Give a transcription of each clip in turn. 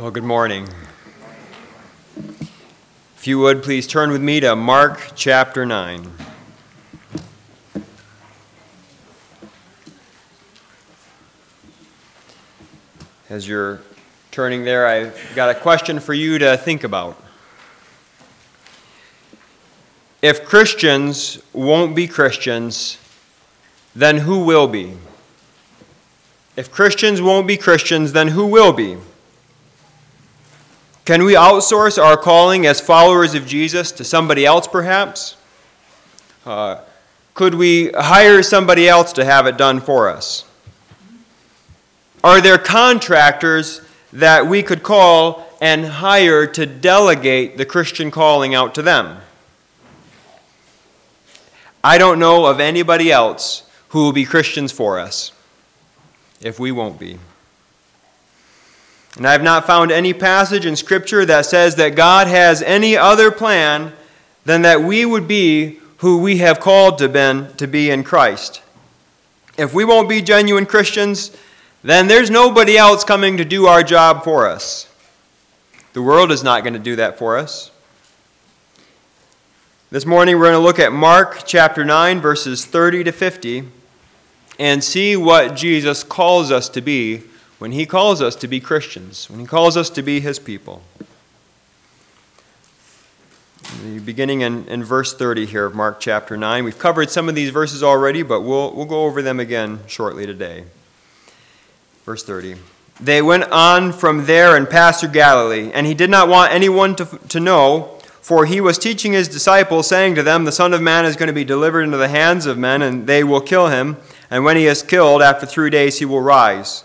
Well, good morning. If you would, please turn with me to Mark chapter 9. As you're turning there, I've got a question for you to think about. If Christians won't be Christians, then who will be? If Christians won't be Christians, then who will be? Can we outsource our calling as followers of Jesus to somebody else, perhaps? Uh, could we hire somebody else to have it done for us? Are there contractors that we could call and hire to delegate the Christian calling out to them? I don't know of anybody else who will be Christians for us if we won't be. And I have not found any passage in Scripture that says that God has any other plan than that we would be who we have called to, ben, to be in Christ. If we won't be genuine Christians, then there's nobody else coming to do our job for us. The world is not going to do that for us. This morning we're going to look at Mark chapter 9, verses 30 to 50, and see what Jesus calls us to be when he calls us to be Christians, when he calls us to be his people. Beginning in, in verse 30 here of Mark chapter 9. We've covered some of these verses already, but we'll, we'll go over them again shortly today. Verse 30. They went on from there and passed through Galilee, and he did not want anyone to, to know, for he was teaching his disciples, saying to them, The Son of Man is going to be delivered into the hands of men, and they will kill him, and when he is killed, after three days he will rise.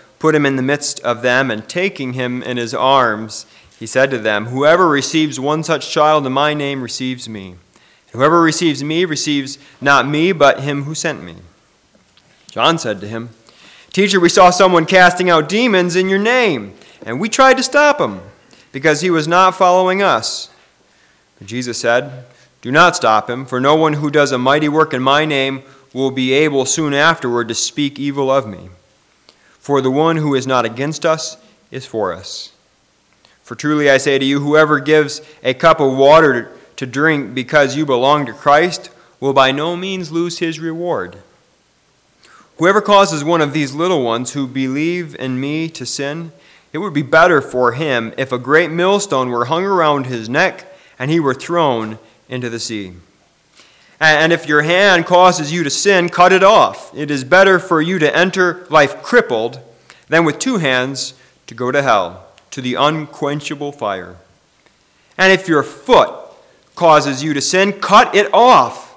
put him in the midst of them, and taking him in his arms, he said to them, Whoever receives one such child in my name receives me. Whoever receives me receives not me, but him who sent me. John said to him, Teacher, we saw someone casting out demons in your name, and we tried to stop him, because he was not following us. But Jesus said, Do not stop him, for no one who does a mighty work in my name will be able soon afterward to speak evil of me. For the one who is not against us is for us. For truly I say to you, whoever gives a cup of water to drink because you belong to Christ will by no means lose his reward. Whoever causes one of these little ones who believe in me to sin, it would be better for him if a great millstone were hung around his neck and he were thrown into the sea. And if your hand causes you to sin, cut it off. It is better for you to enter life crippled than with two hands to go to hell, to the unquenchable fire. And if your foot causes you to sin, cut it off.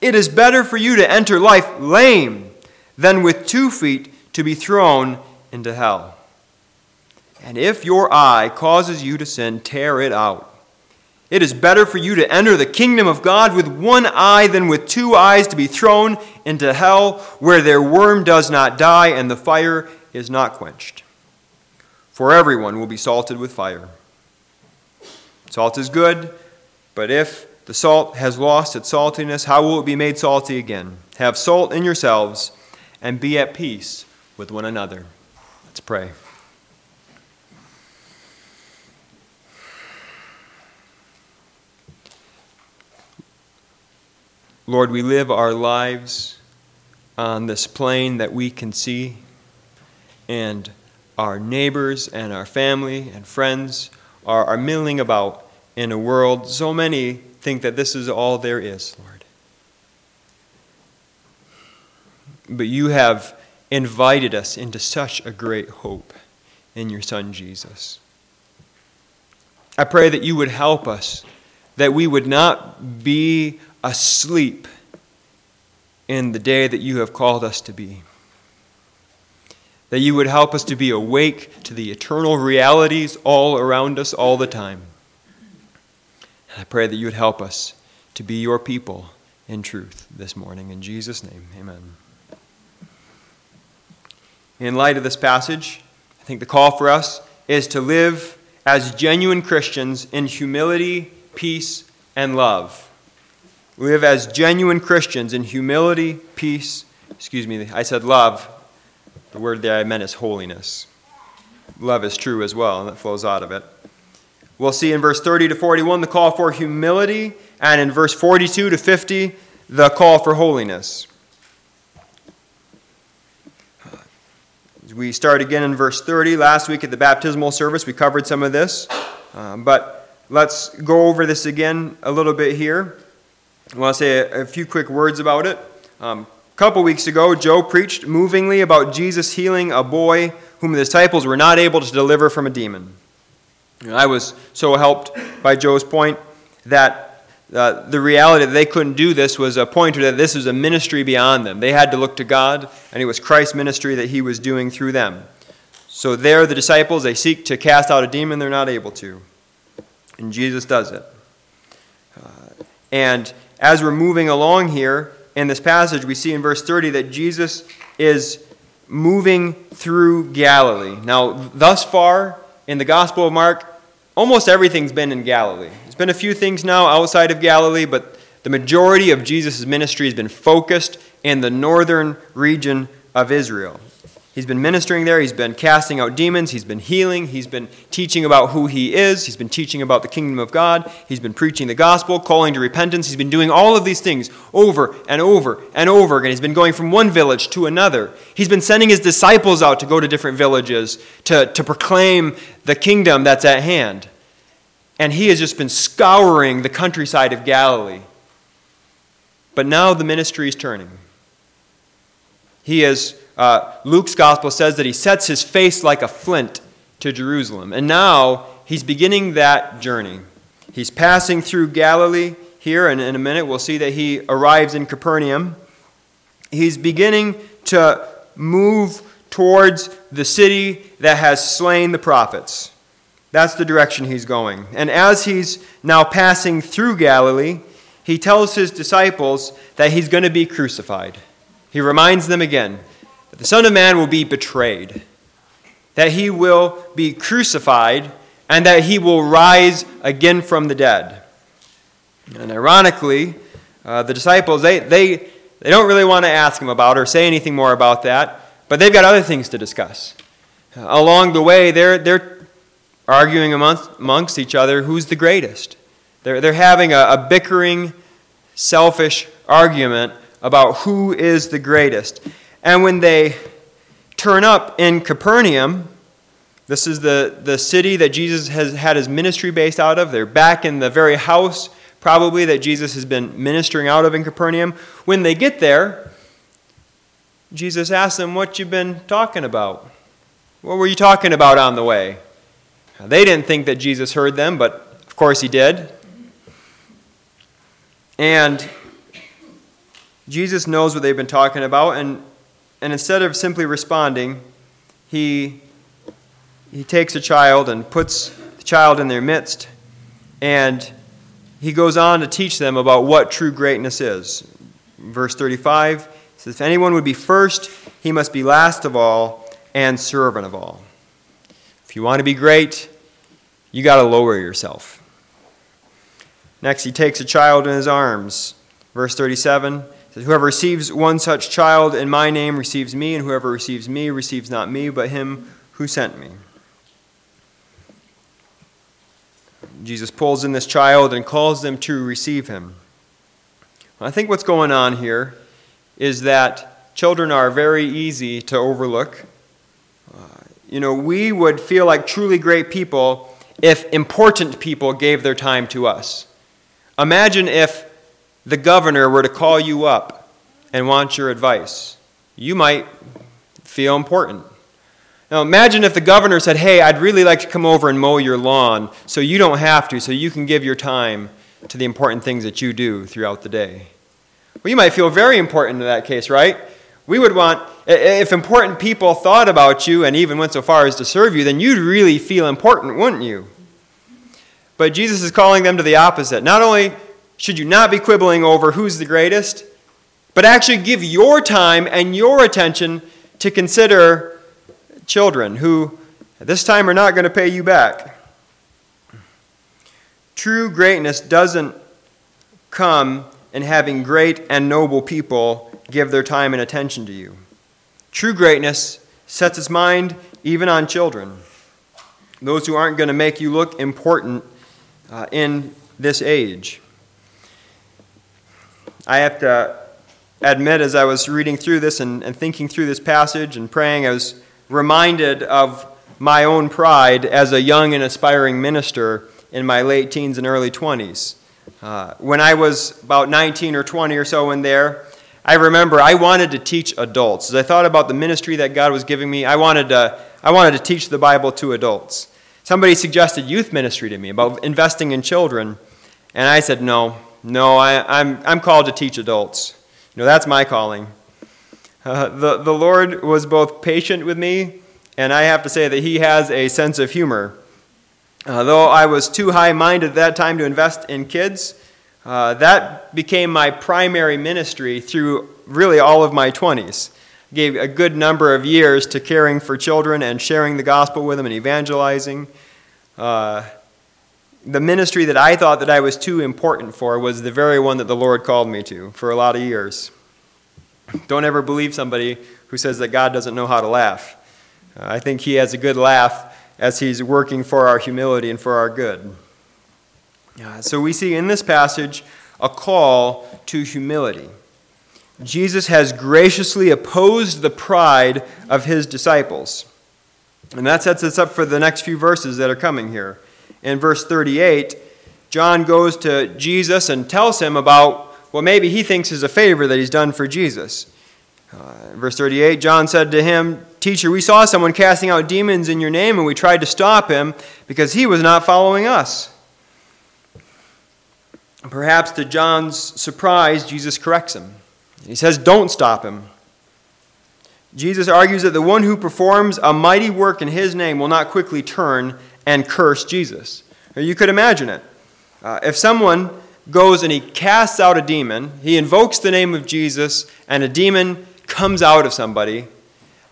It is better for you to enter life lame than with two feet to be thrown into hell. And if your eye causes you to sin, tear it out. It is better for you to enter the kingdom of God with one eye than with two eyes to be thrown into hell, where their worm does not die and the fire is not quenched. For everyone will be salted with fire. Salt is good, but if the salt has lost its saltiness, how will it be made salty again? Have salt in yourselves and be at peace with one another. Let's pray. Lord, we live our lives on this plane that we can see, and our neighbors and our family and friends are, are milling about in a world. So many think that this is all there is, Lord. But you have invited us into such a great hope in your Son, Jesus. I pray that you would help us, that we would not be asleep in the day that you have called us to be. That you would help us to be awake to the eternal realities all around us all the time. And I pray that you would help us to be your people in truth this morning. In Jesus' name, amen. In light of this passage, I think the call for us is to live as genuine Christians in humility, peace, and love. We live as genuine Christians in humility, peace, excuse me, I said love. The word that I meant is holiness. Love is true as well, and that flows out of it. We'll see in verse 30 to 41 the call for humility, and in verse 42 to 50, the call for holiness. We start again in verse 30. Last week at the baptismal service, we covered some of this, um, but let's go over this again a little bit here. I want to say a, few quick words about it. Um, a couple weeks ago, Joe preached movingly about Jesus healing a boy whom the disciples were not able to deliver from a demon. I was so helped by Joe's point that uh, the reality that they couldn't do this was a pointer that this was a ministry beyond them. They had to look to God, and it was Christ's ministry that He was doing through them. So they're the disciples. They seek to cast out a demon, they're not able to. And Jesus does it. Uh, and as we're moving along here in this passage, we see in verse 30 that Jesus is moving through Galilee. Now, thus far, in the Gospel of Mark, almost everything's been in Galilee. There's been a few things now outside of Galilee, but the majority of Jesus' ministry has been focused in the northern region of Israel. He's been ministering there. He's been casting out demons. He's been healing. He's been teaching about who he is. He's been teaching about the kingdom of God. He's been preaching the gospel, calling to repentance. He's been doing all of these things over and over and over again. He's been going from one village to another. He's been sending his disciples out to go to different villages to, to proclaim the kingdom that's at hand. And he has just been scouring the countryside of Galilee. But now the ministry is turning. He is uh, Luke's gospel says that he sets his face like a flint to Jerusalem. And now he's beginning that journey. He's passing through Galilee here, and in a minute we'll see that he arrives in Capernaum. He's beginning to move towards the city that has slain the prophets. That's the direction he's going. And as he's now passing through Galilee, he tells his disciples that he's going to be crucified. He reminds them again that the Son of Man will be betrayed, that he will be crucified, and that he will rise again from the dead. And ironically, uh, the disciples, they, they, they don't really want to ask him about or say anything more about that, but they've got other things to discuss. Along the way, they're, they're arguing amongst, amongst each other who's the greatest. They're, they're having a, a bickering, selfish argument about who is the greatest. And when they turn up in Capernaum, this is the, the city that Jesus has had his ministry based out of. They're back in the very house, probably, that Jesus has been ministering out of in Capernaum. When they get there, Jesus asks them, What you been talking about? What were you talking about on the way? They didn't think that Jesus heard them, but of course he did. And Jesus knows what they've been talking about, and and instead of simply responding, he, he takes a child and puts the child in their midst, and he goes on to teach them about what true greatness is. Verse 35 says, If anyone would be first, he must be last of all and servant of all. If you want to be great, you got to lower yourself. Next, he takes a child in his arms. Verse 37 says, Whoever receives one such child in my name receives me, and whoever receives me receives not me, but him who sent me. Jesus pulls in this child and calls them to receive him. I think what's going on here is that children are very easy to overlook. Uh, you know, we would feel like truly great people if important people gave their time to us. Imagine if the governor were to call you up and want your advice, you might feel important. Now imagine if the governor said, Hey, I'd really like to come over and mow your lawn so you don't have to, so you can give your time to the important things that you do throughout the day. Well, you might feel very important in that case, right? We would want, if important people thought about you and even went so far as to serve you, then you'd really feel important, wouldn't you? but Jesus is calling them to the opposite. Not only should you not be quibbling over who's the greatest, but actually give your time and your attention to consider children who at this time are not going to pay you back. True greatness doesn't come in having great and noble people give their time and attention to you. True greatness sets its mind even on children, those who aren't going to make you look important uh, in this age. I have to admit, as I was reading through this and, and thinking through this passage and praying, I was reminded of my own pride as a young and aspiring minister in my late teens and early 20s. Uh, when I was about 19 or 20 or so in there, I remember I wanted to teach adults. As I thought about the ministry that God was giving me, I wanted to, I wanted to teach the Bible to adults. Somebody suggested youth ministry to me about investing in children, and I said, no, no, I, I'm, I'm called to teach adults. You know, that's my calling. Uh, the, the Lord was both patient with me, and I have to say that He has a sense of humor. Uh, though I was too high minded at that time to invest in kids, uh, that became my primary ministry through really all of my 20s. Gave a good number of years to caring for children and sharing the gospel with them and evangelizing. Uh, the ministry that I thought that I was too important for was the very one that the Lord called me to for a lot of years. Don't ever believe somebody who says that God doesn't know how to laugh. Uh, I think He has a good laugh as He's working for our humility and for our good. Uh, so we see in this passage a call to humility. Jesus has graciously opposed the pride of his disciples. And that sets us up for the next few verses that are coming here. In verse 38, John goes to Jesus and tells him about what maybe he thinks is a favor that he's done for Jesus. Uh, verse 38 John said to him, Teacher, we saw someone casting out demons in your name, and we tried to stop him because he was not following us. Perhaps to John's surprise, Jesus corrects him. He says, Don't stop him. Jesus argues that the one who performs a mighty work in his name will not quickly turn and curse Jesus. You could imagine it. Uh, if someone goes and he casts out a demon, he invokes the name of Jesus, and a demon comes out of somebody,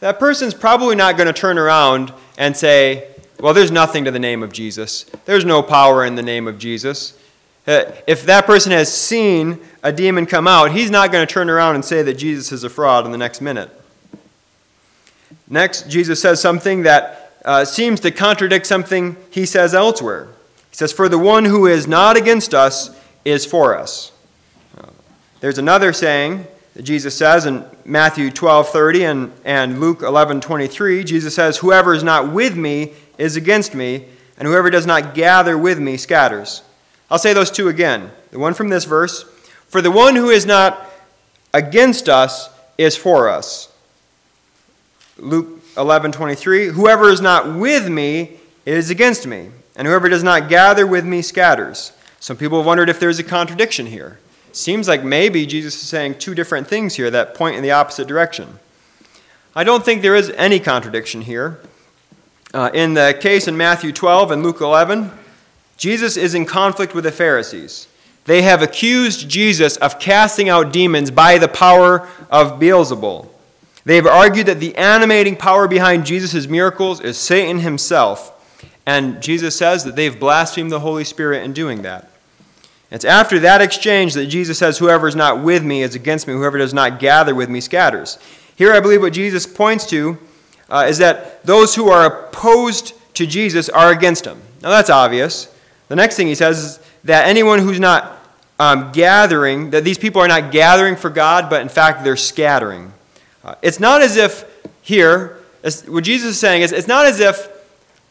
that person's probably not going to turn around and say, Well, there's nothing to the name of Jesus. There's no power in the name of Jesus. Uh, if that person has seen a demon come out, he's not going to turn around and say that Jesus is a fraud in the next minute. Next, Jesus says something that uh, seems to contradict something he says elsewhere. He says, For the one who is not against us is for us. Uh, there's another saying that Jesus says in Matthew 12 30 and, and Luke 11 23. Jesus says, Whoever is not with me is against me, and whoever does not gather with me scatters. I'll say those two again. The one from this verse For the one who is not against us is for us. Luke 11 23. Whoever is not with me is against me, and whoever does not gather with me scatters. Some people have wondered if there's a contradiction here. Seems like maybe Jesus is saying two different things here that point in the opposite direction. I don't think there is any contradiction here. Uh, in the case in Matthew 12 and Luke 11, Jesus is in conflict with the Pharisees. They have accused Jesus of casting out demons by the power of Beelzebul. They have argued that the animating power behind Jesus' miracles is Satan himself. And Jesus says that they've blasphemed the Holy Spirit in doing that. It's after that exchange that Jesus says, Whoever is not with me is against me, whoever does not gather with me scatters. Here, I believe what Jesus points to uh, is that those who are opposed to Jesus are against him. Now, that's obvious. The next thing he says is that anyone who's not um, gathering, that these people are not gathering for God, but in fact they're scattering. Uh, it's not as if here, what Jesus is saying is, it's not as if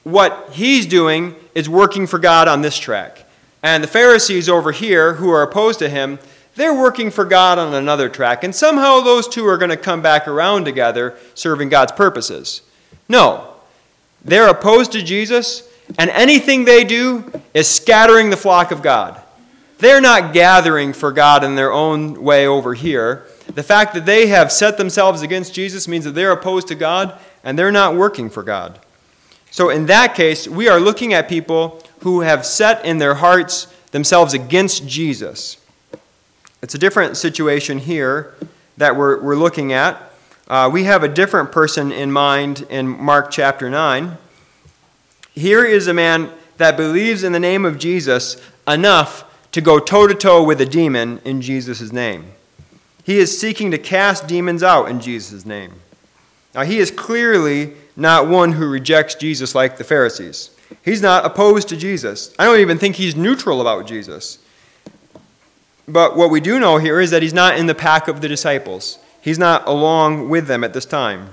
what he's doing is working for God on this track. And the Pharisees over here, who are opposed to him, they're working for God on another track. And somehow those two are going to come back around together, serving God's purposes. No. They're opposed to Jesus, and anything they do is scattering the flock of God. They're not gathering for God in their own way over here. The fact that they have set themselves against Jesus means that they're opposed to God and they're not working for God. So, in that case, we are looking at people who have set in their hearts themselves against Jesus. It's a different situation here that we're, we're looking at. Uh, we have a different person in mind in Mark chapter 9. Here is a man that believes in the name of Jesus enough to go toe to toe with a demon in Jesus' name. He is seeking to cast demons out in Jesus' name. Now, he is clearly not one who rejects Jesus like the Pharisees. He's not opposed to Jesus. I don't even think he's neutral about Jesus. But what we do know here is that he's not in the pack of the disciples, he's not along with them at this time.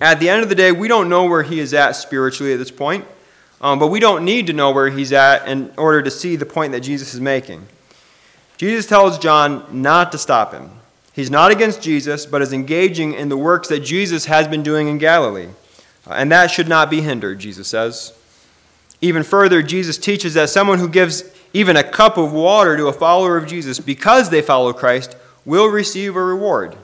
At the end of the day, we don't know where he is at spiritually at this point, um, but we don't need to know where he's at in order to see the point that Jesus is making. Jesus tells John not to stop him. He's not against Jesus, but is engaging in the works that Jesus has been doing in Galilee. Uh, and that should not be hindered, Jesus says. Even further, Jesus teaches that someone who gives even a cup of water to a follower of Jesus because they follow Christ will receive a reward.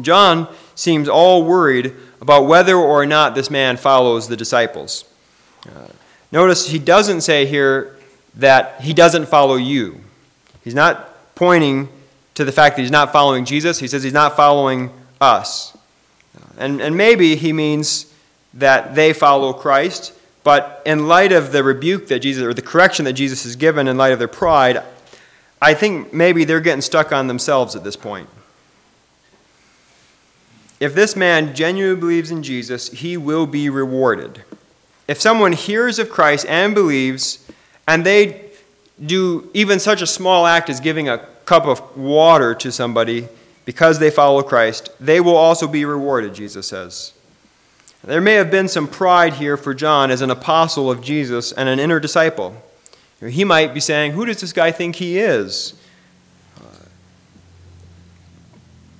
John seems all worried about whether or not this man follows the disciples. Uh, notice he doesn't say here that he doesn't follow you. He's not pointing to the fact that he's not following Jesus. He says he's not following us. And, and maybe he means that they follow Christ, but in light of the rebuke that Jesus, or the correction that Jesus has given in light of their pride, I think maybe they're getting stuck on themselves at this point. If this man genuinely believes in Jesus, he will be rewarded. If someone hears of Christ and believes, and they do even such a small act as giving a cup of water to somebody because they follow Christ, they will also be rewarded, Jesus says. There may have been some pride here for John as an apostle of Jesus and an inner disciple. He might be saying, Who does this guy think he is?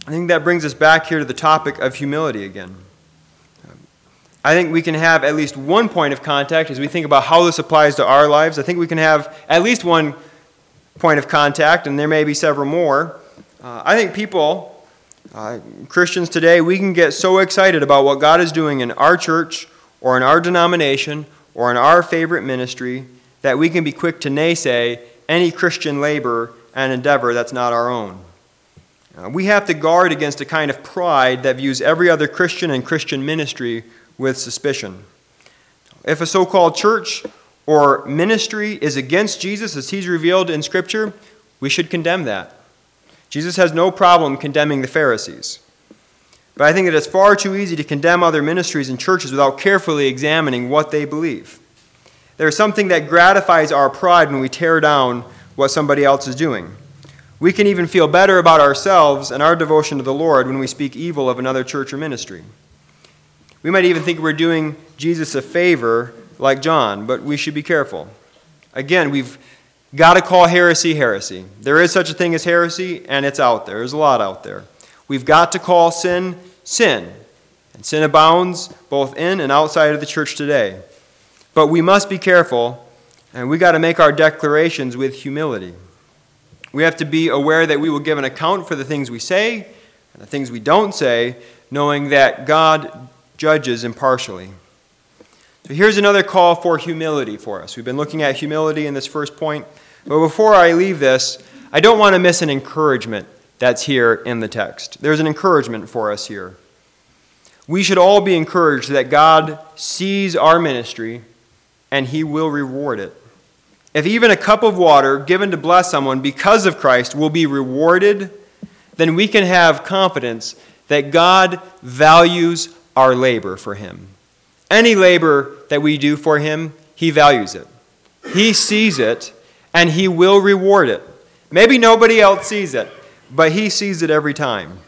I think that brings us back here to the topic of humility again. I think we can have at least one point of contact as we think about how this applies to our lives. I think we can have at least one point of contact, and there may be several more. Uh, I think people, uh, Christians today, we can get so excited about what God is doing in our church or in our denomination or in our favorite ministry that we can be quick to naysay any Christian labor and endeavor that's not our own. Uh, we have to guard against a kind of pride that views every other Christian and Christian ministry with suspicion. If a so called church or ministry is against Jesus as he's revealed in Scripture, we should condemn that. Jesus has no problem condemning the Pharisees. But I think that it's far too easy to condemn other ministries and churches without carefully examining what they believe. There's something that gratifies our pride when we tear down what somebody else is doing. We can even feel better about ourselves and our devotion to the Lord when we speak evil of another church or ministry. We might even think we're doing Jesus a favor, like John, but we should be careful. Again, we've got to call heresy heresy. There is such a thing as heresy, and it's out there. There's a lot out there. We've got to call sin sin. And sin abounds both in and outside of the church today. But we must be careful, and we got to make our declarations with humility. We have to be aware that we will give an account for the things we say and the things we don't say, knowing that God judges impartially. So here's another call for humility for us. We've been looking at humility in this first point. But before I leave this, I don't want to miss an encouragement that's here in the text. There's an encouragement for us here. We should all be encouraged that God sees our ministry and he will reward it. If even a cup of water given to bless someone because of Christ will be rewarded, then we can have confidence that God values our labor for Him. Any labor that we do for Him, He values it. He sees it, and He will reward it. Maybe nobody else sees it, but He sees it every time.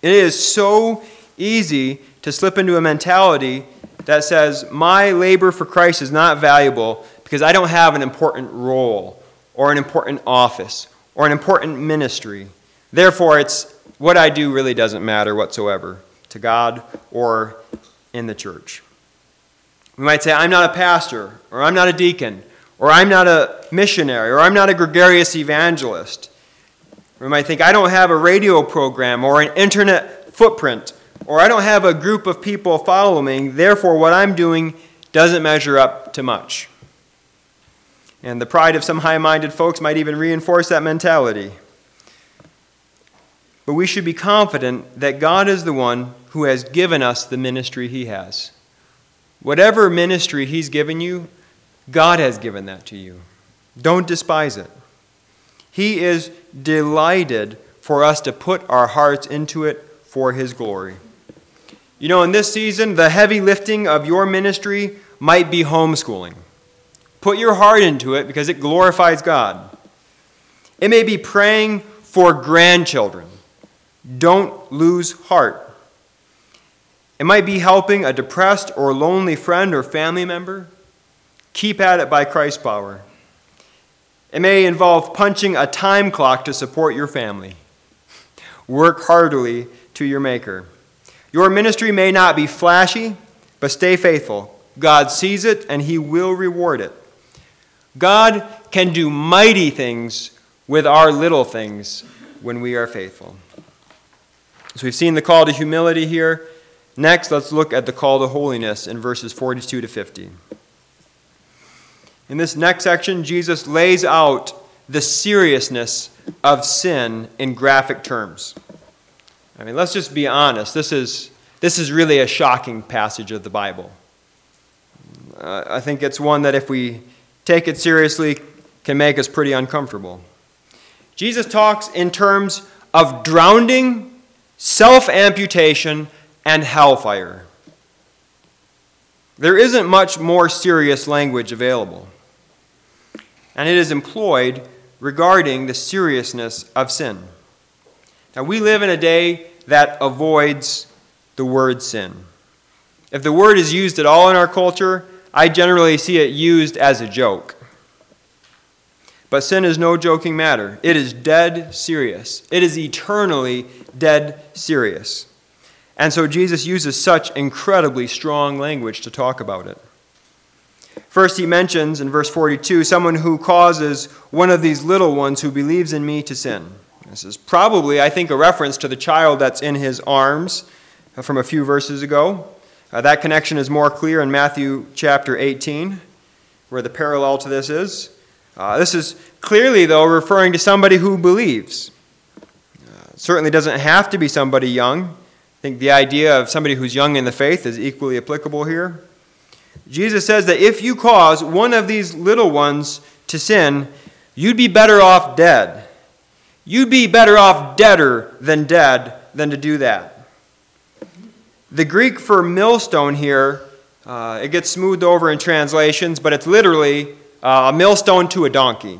It is so easy to slip into a mentality that says, My labor for Christ is not valuable because I don't have an important role or an important office or an important ministry. Therefore, it's what I do really doesn't matter whatsoever to God or in the church. We might say, I'm not a pastor, or I'm not a deacon, or I'm not a missionary, or I'm not a gregarious evangelist. We might think, I don't have a radio program or an internet footprint, or I don't have a group of people following, therefore, what I'm doing doesn't measure up to much. And the pride of some high minded folks might even reinforce that mentality. But we should be confident that God is the one who has given us the ministry He has. Whatever ministry He's given you, God has given that to you. Don't despise it. He is delighted for us to put our hearts into it for His glory. You know, in this season, the heavy lifting of your ministry might be homeschooling. Put your heart into it because it glorifies God. It may be praying for grandchildren. Don't lose heart. It might be helping a depressed or lonely friend or family member. Keep at it by Christ's power. It may involve punching a time clock to support your family. Work heartily to your Maker. Your ministry may not be flashy, but stay faithful. God sees it and He will reward it. God can do mighty things with our little things when we are faithful. So we've seen the call to humility here. Next, let's look at the call to holiness in verses 42 to 50. In this next section, Jesus lays out the seriousness of sin in graphic terms. I mean, let's just be honest. This is, this is really a shocking passage of the Bible. Uh, I think it's one that, if we take it seriously, can make us pretty uncomfortable. Jesus talks in terms of drowning, self amputation, and hellfire. There isn't much more serious language available and it is employed regarding the seriousness of sin. Now, we live in a day that avoids the word sin. If the word is used at all in our culture, I generally see it used as a joke. But sin is no joking matter. It is dead serious. It is eternally dead serious. And so Jesus uses such incredibly strong language to talk about it. First, he mentions in verse 42 someone who causes one of these little ones who believes in me to sin. This is probably, I think, a reference to the child that's in his arms from a few verses ago. Uh, that connection is more clear in Matthew chapter 18, where the parallel to this is. Uh, this is clearly, though, referring to somebody who believes. Uh, certainly doesn't have to be somebody young. I think the idea of somebody who's young in the faith is equally applicable here. Jesus says that if you cause one of these little ones to sin, you'd be better off dead. You'd be better off deader than dead than to do that. The Greek for millstone here, uh, it gets smoothed over in translations, but it's literally uh, a millstone to a donkey.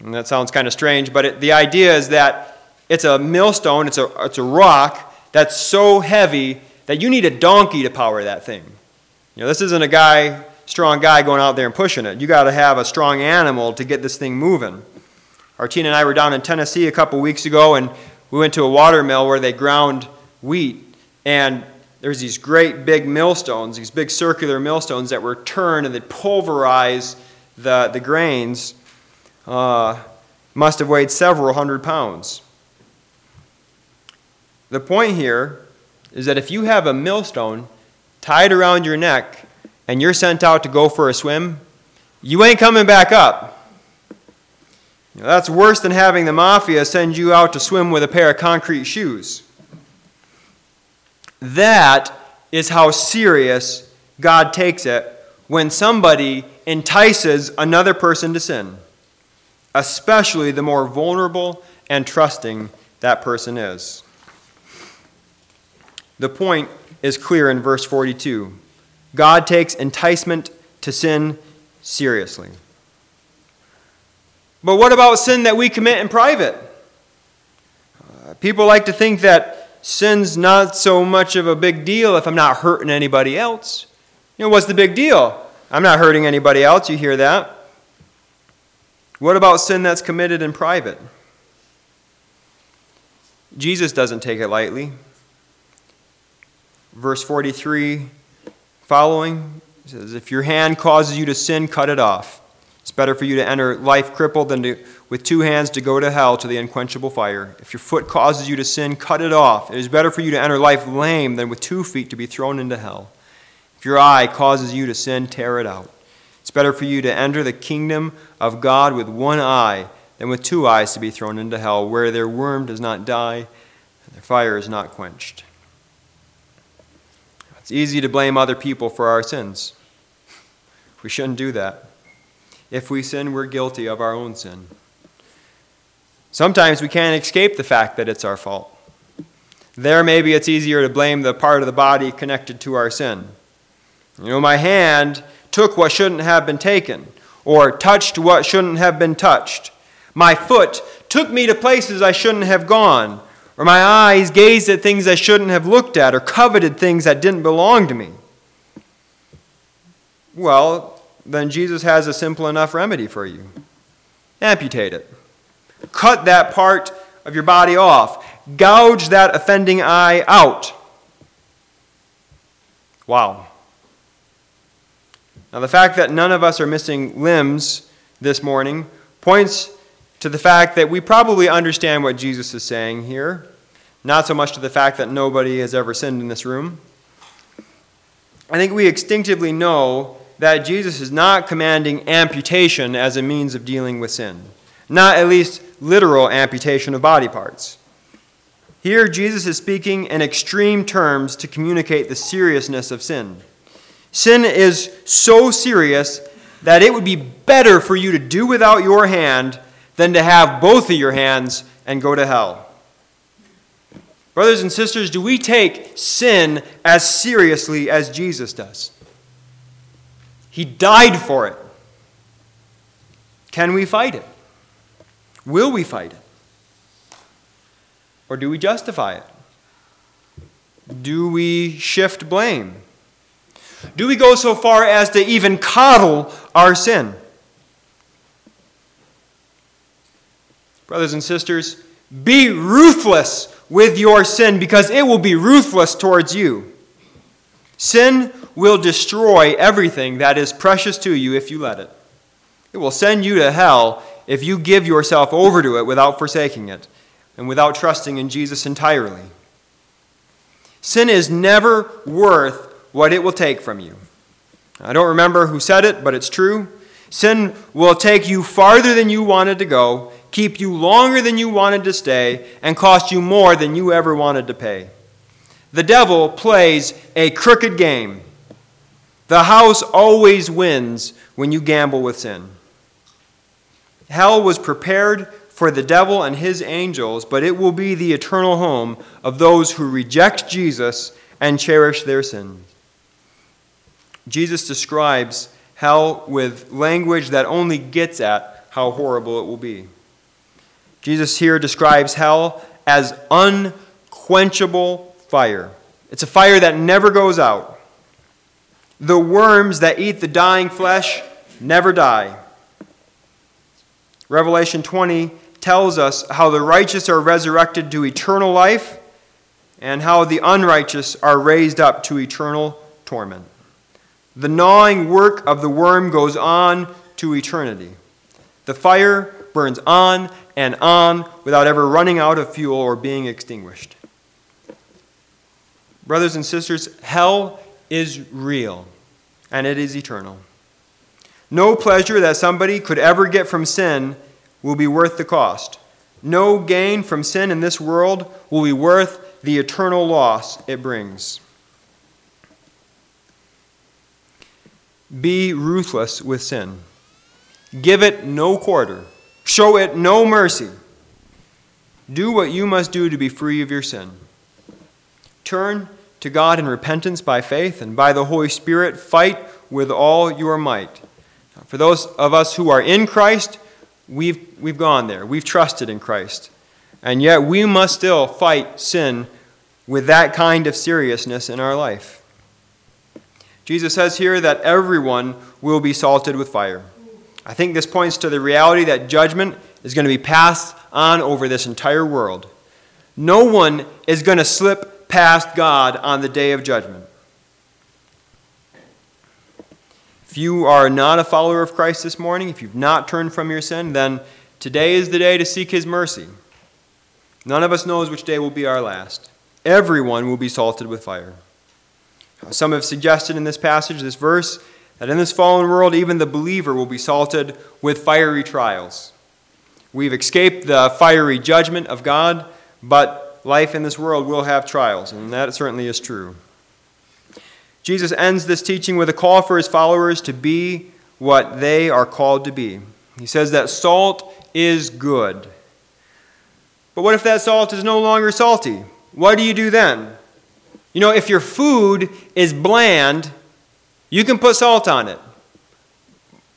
And that sounds kind of strange, but it, the idea is that it's a millstone, it's a, it's a rock that's so heavy that you need a donkey to power that thing. You know, this isn't a guy, strong guy going out there and pushing it. You got to have a strong animal to get this thing moving. Artina and I were down in Tennessee a couple weeks ago, and we went to a water mill where they ground wheat. And there's these great big millstones, these big circular millstones that were turned and they pulverize the, the grains. Uh, must have weighed several hundred pounds. The point here is that if you have a millstone tied around your neck and you're sent out to go for a swim, you ain't coming back up. Know, that's worse than having the mafia send you out to swim with a pair of concrete shoes. That is how serious God takes it when somebody entices another person to sin, especially the more vulnerable and trusting that person is. The point is clear in verse 42. God takes enticement to sin seriously. But what about sin that we commit in private? Uh, people like to think that sin's not so much of a big deal if I'm not hurting anybody else. You know, what's the big deal? I'm not hurting anybody else. You hear that? What about sin that's committed in private? Jesus doesn't take it lightly verse 43 following says, If your hand causes you to sin, cut it off. It's better for you to enter life crippled than to, with two hands to go to hell to the unquenchable fire. If your foot causes you to sin, cut it off. It is better for you to enter life lame than with two feet to be thrown into hell. If your eye causes you to sin, tear it out. It's better for you to enter the kingdom of God with one eye than with two eyes to be thrown into hell, where their worm does not die and their fire is not quenched. It's easy to blame other people for our sins. We shouldn't do that. If we sin, we're guilty of our own sin. Sometimes we can't escape the fact that it's our fault. There, maybe it's easier to blame the part of the body connected to our sin. You know, my hand took what shouldn't have been taken, or touched what shouldn't have been touched. My foot took me to places I shouldn't have gone, or my eyes gazed at things I shouldn't have looked at, or coveted things that didn't belong to me. Well, then Jesus has a simple enough remedy for you amputate it. Cut that part of your body off. Gouge that offending eye out. Wow. Now, the fact that none of us are missing limbs this morning points to the fact that we probably understand what Jesus is saying here, not so much to the fact that nobody has ever sinned in this room. I think we instinctively know that Jesus is not commanding amputation as a means of dealing with sin, not at least literal amputation of body parts. Here, Jesus is speaking in extreme terms to communicate the seriousness of sin. Sin is so serious that it would be better for you to do without your hand than to have both of your hands and go to hell. Brothers and sisters, do we take sin as seriously as Jesus does? He died for it. Can we fight it? Will we fight it? Or do we justify it? Do we shift blame? Do we go so far as to even coddle our sin? Brothers and sisters, be ruthless with your sin because it will be ruthless towards you. Sin will destroy everything that is precious to you if you let it. It will send you to hell if you give yourself over to it without forsaking it and without trusting in Jesus entirely. Sin is never worth what it will take from you. I don't remember who said it, but it's true. Sin will take you farther than you wanted to go, keep you longer than you wanted to stay, and cost you more than you ever wanted to pay. The devil plays a crooked game. The house always wins when you gamble with sin. Hell was prepared for the devil and his angels, but it will be the eternal home of those who reject Jesus and cherish their sins. Jesus describes hell with language that only gets at how horrible it will be. Jesus here describes hell as unquenchable fire. It's a fire that never goes out. The worms that eat the dying flesh never die. Revelation 20 tells us how the righteous are resurrected to eternal life and how the unrighteous are raised up to eternal torment. The gnawing work of the worm goes on to eternity. The fire burns on and on without ever running out of fuel or being extinguished. Brothers and sisters, hell is real and it is eternal. No pleasure that somebody could ever get from sin will be worth the cost. No gain from sin in this world will be worth the eternal loss it brings. Be ruthless with sin. Give it no quarter. Show it no mercy. Do what you must do to be free of your sin. Turn to God in repentance by faith, and by the Holy Spirit, fight with all your might. For those of us who are in Christ, we've, we've gone there. We've trusted in Christ. And yet we must still fight sin with that kind of seriousness in our life. Jesus says here that everyone will be salted with fire. I think this points to the reality that judgment is going to be passed on over this entire world. No one is going to slip past God on the day of judgment. If you are not a follower of Christ this morning, if you've not turned from your sin, then today is the day to seek his mercy. None of us knows which day will be our last. Everyone will be salted with fire. Some have suggested in this passage, this verse, that in this fallen world, even the believer will be salted with fiery trials. We've escaped the fiery judgment of God, but life in this world will have trials, and that certainly is true. Jesus ends this teaching with a call for his followers to be what they are called to be. He says that salt is good. But what if that salt is no longer salty? What do you do then? You know, if your food is bland, you can put salt on it.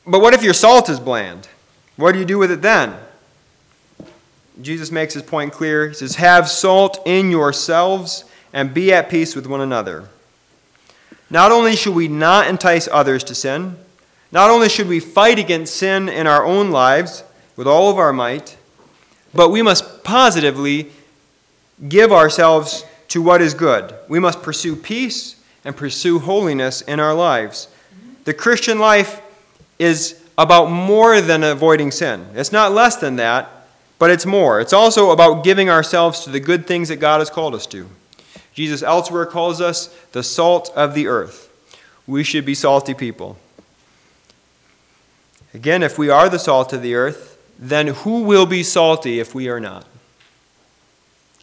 But what if your salt is bland? What do you do with it then? Jesus makes his point clear. He says, Have salt in yourselves and be at peace with one another. Not only should we not entice others to sin, not only should we fight against sin in our own lives with all of our might, but we must positively give ourselves to what is good. We must pursue peace and pursue holiness in our lives. The Christian life is about more than avoiding sin. It's not less than that, but it's more. It's also about giving ourselves to the good things that God has called us to. Jesus elsewhere calls us the salt of the earth. We should be salty people. Again, if we are the salt of the earth, then who will be salty if we are not?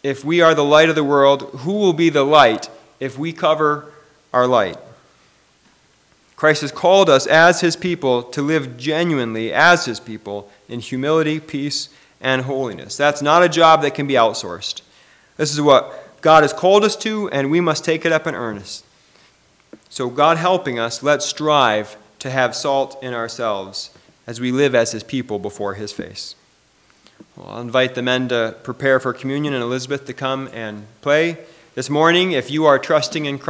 If we are the light of the world, who will be the light if we cover our light? Christ has called us as his people to live genuinely as his people in humility, peace, and holiness. That's not a job that can be outsourced. This is what God has called us to, and we must take it up in earnest. So, God helping us, let's strive to have salt in ourselves as we live as his people before his face. Well, I'll invite the men to prepare for communion and Elizabeth to come and play. This morning, if you are trusting in Christ,